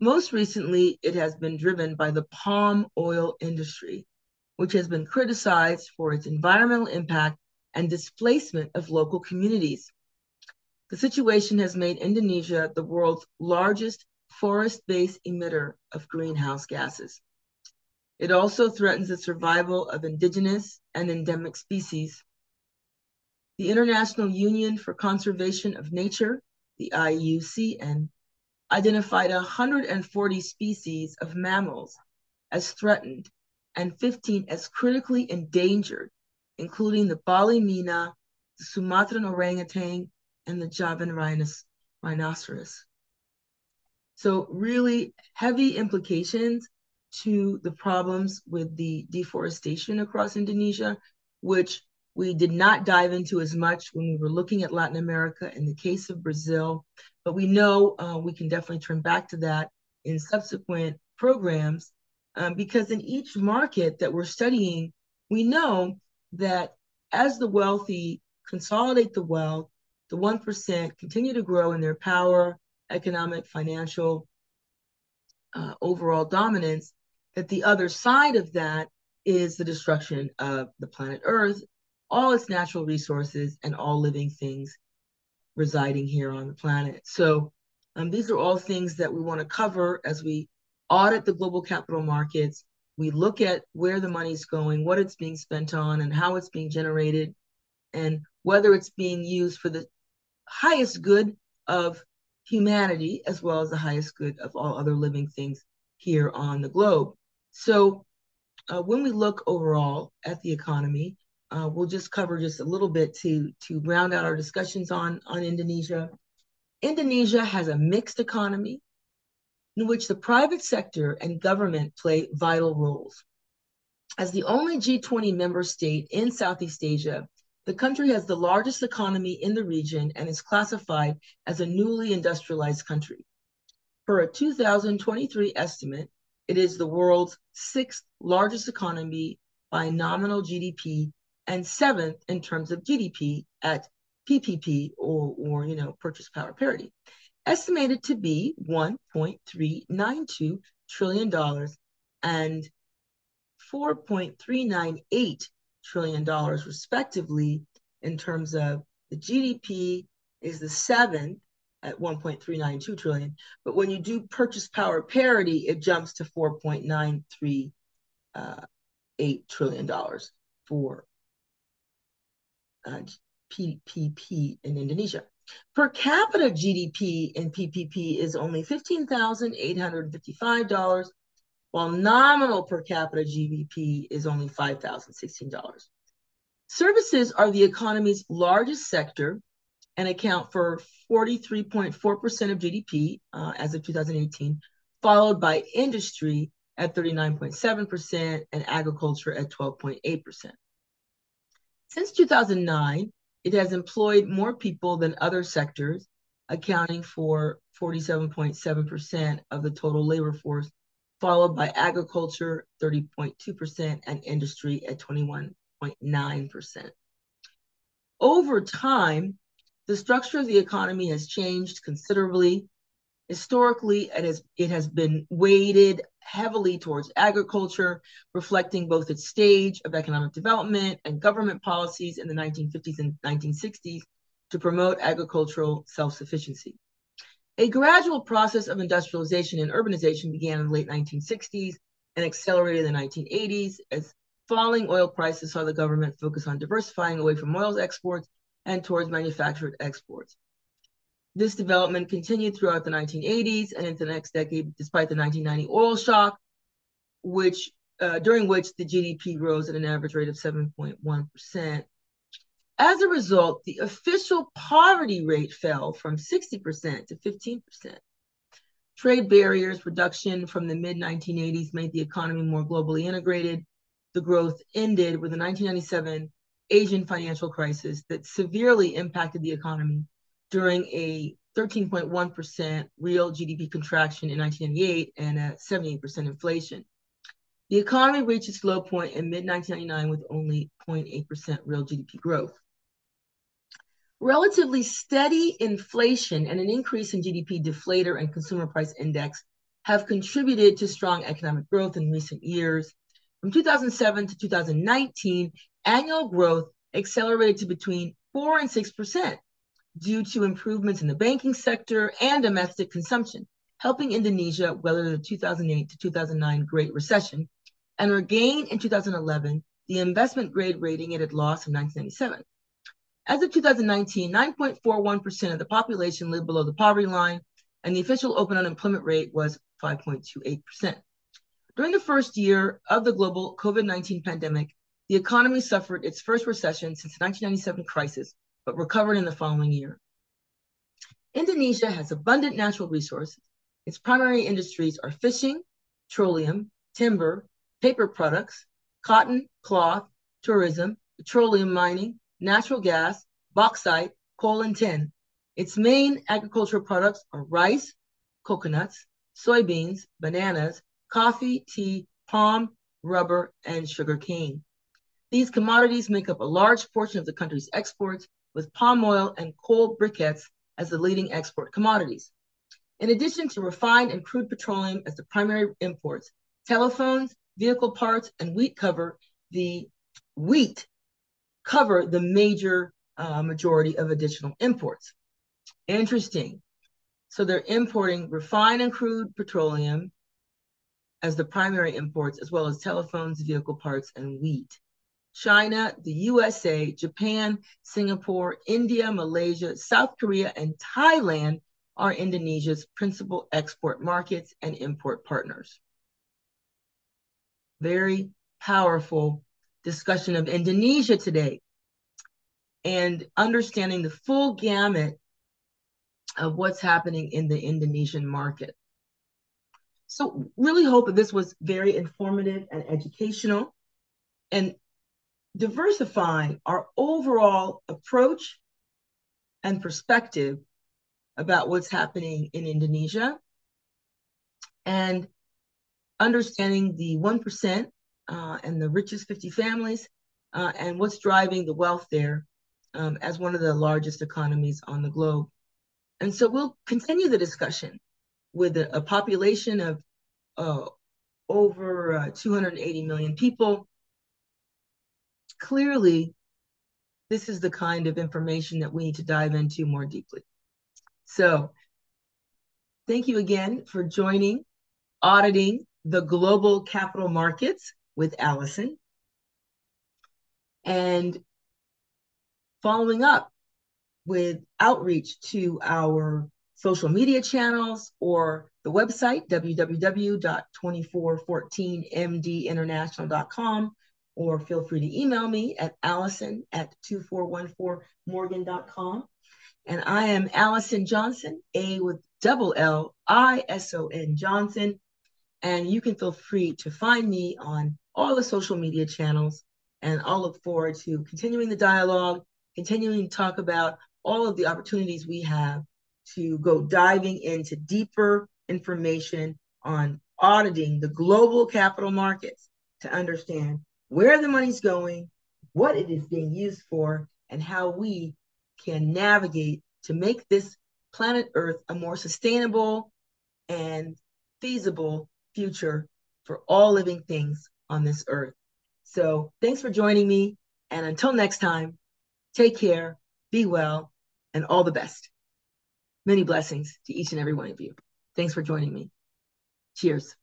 Most recently, it has been driven by the palm oil industry, which has been criticized for its environmental impact and displacement of local communities. The situation has made Indonesia the world's largest forest based emitter of greenhouse gases. It also threatens the survival of indigenous and endemic species. The International Union for Conservation of Nature, the IUCN, identified 140 species of mammals as threatened and 15 as critically endangered, including the Bali myna, the Sumatran orangutan, and the Javan rhinoceros. So really heavy implications to the problems with the deforestation across Indonesia, which we did not dive into as much when we were looking at Latin America in the case of Brazil, but we know uh, we can definitely turn back to that in subsequent programs um, because in each market that we're studying, we know that as the wealthy consolidate the wealth, the 1% continue to grow in their power, economic, financial, uh, overall dominance, that the other side of that is the destruction of the planet Earth, all its natural resources, and all living things residing here on the planet. So um, these are all things that we want to cover as we audit the global capital markets. We look at where the money's going, what it's being spent on, and how it's being generated, and whether it's being used for the highest good of humanity as well as the highest good of all other living things here on the globe. So uh, when we look overall at the economy, uh, we'll just cover just a little bit to, to round out our discussions on, on Indonesia. Indonesia has a mixed economy in which the private sector and government play vital roles. As the only G20 member state in Southeast Asia, the country has the largest economy in the region and is classified as a newly industrialized country. Per a 2023 estimate, it is the world's sixth largest economy by nominal GDP and seventh in terms of GDP at PPP or, or you know, purchase power parity, estimated to be $1.392 trillion and $4.398 trillion, respectively in terms of the GDP is the seventh at 1.392 trillion. But when you do purchase power parity, it jumps to 4.938 uh, trillion dollars for uh, PPP in Indonesia. Per capita GDP in PPP is only $15,855 while nominal per capita GDP is only $5,016. Services are the economy's largest sector and account for 43.4% of GDP uh, as of 2018, followed by industry at 39.7% and agriculture at 12.8%. Since 2009, it has employed more people than other sectors, accounting for 47.7% of the total labor force followed by agriculture 30.2% and industry at 21.9%. Over time, the structure of the economy has changed considerably. Historically, it has, it has been weighted heavily towards agriculture, reflecting both its stage of economic development and government policies in the 1950s and 1960s to promote agricultural self sufficiency. A gradual process of industrialization and urbanization began in the late 1960s and accelerated in the 1980s as falling oil prices saw the government focus on diversifying away from oil exports and towards manufactured exports. This development continued throughout the 1980s and into the next decade, despite the 1990 oil shock, which uh, during which the GDP rose at an average rate of 7.1%. As a result, the official poverty rate fell from 60% to 15%. Trade barriers reduction from the mid 1980s made the economy more globally integrated. The growth ended with the 1997 Asian financial crisis that severely impacted the economy during a 13.1% real GDP contraction in 1998 and a 78% inflation. The economy reached its low point in mid 1999 with only 0.8% real GDP growth. Relatively steady inflation and an increase in GDP deflator and consumer price index have contributed to strong economic growth in recent years. From 2007 to 2019, annual growth accelerated to between 4 and 6% due to improvements in the banking sector and domestic consumption, helping Indonesia weather the 2008 to 2009 Great Recession and regain in 2011 the investment grade rating it had lost in 1997. As of 2019, 9.41% of the population lived below the poverty line, and the official open unemployment rate was 5.28%. During the first year of the global COVID 19 pandemic, the economy suffered its first recession since the 1997 crisis, but recovered in the following year. Indonesia has abundant natural resources. Its primary industries are fishing, petroleum, timber, paper products, cotton, cloth, tourism, petroleum mining, natural gas, bauxite, coal, and tin. Its main agricultural products are rice, coconuts, soybeans, bananas, coffee, tea, palm, rubber, and sugar cane. These commodities make up a large portion of the country's exports, with palm oil and coal briquettes as the leading export commodities. In addition to refined and crude petroleum as the primary imports, telephones, vehicle parts, and wheat cover the wheat cover the major uh, majority of additional imports. Interesting. So they're importing refined and crude petroleum as the primary imports, as well as telephones, vehicle parts, and wheat. China, the USA, Japan, Singapore, India, Malaysia, South Korea, and Thailand are Indonesia's principal export markets and import partners. Very powerful discussion of Indonesia today and understanding the full gamut of what's happening in the Indonesian market. So really hope that this was very informative and educational and diversifying our overall approach and perspective about what's happening in Indonesia and understanding the 1% uh, and the richest 50 families uh, and what's driving the wealth there um, as one of the largest economies on the globe. And so we'll continue the discussion with a, a population of uh, over uh, 280 million people. Clearly, this is the kind of information that we need to dive into more deeply. So thank you again for joining, auditing the global capital markets with Allison. And following up with outreach to our social media channels or the website www.2414mdinternational.com or feel free to email me at allison at 2414morgan.com and I am Allison Johnson, A with double L I S O N Johnson. And you can feel free to find me on all the social media channels. And I'll look forward to continuing the dialogue, continuing to talk about all of the opportunities we have to go diving into deeper information on auditing the global capital markets to understand where the money's going, what it is being used for, and how we can navigate to make this planet Earth a more sustainable and feasible future for all living things on this earth. So, thanks for joining me. And until next time, take care, be well, and all the best. Many blessings to each and every one of you. Thanks for joining me. Cheers.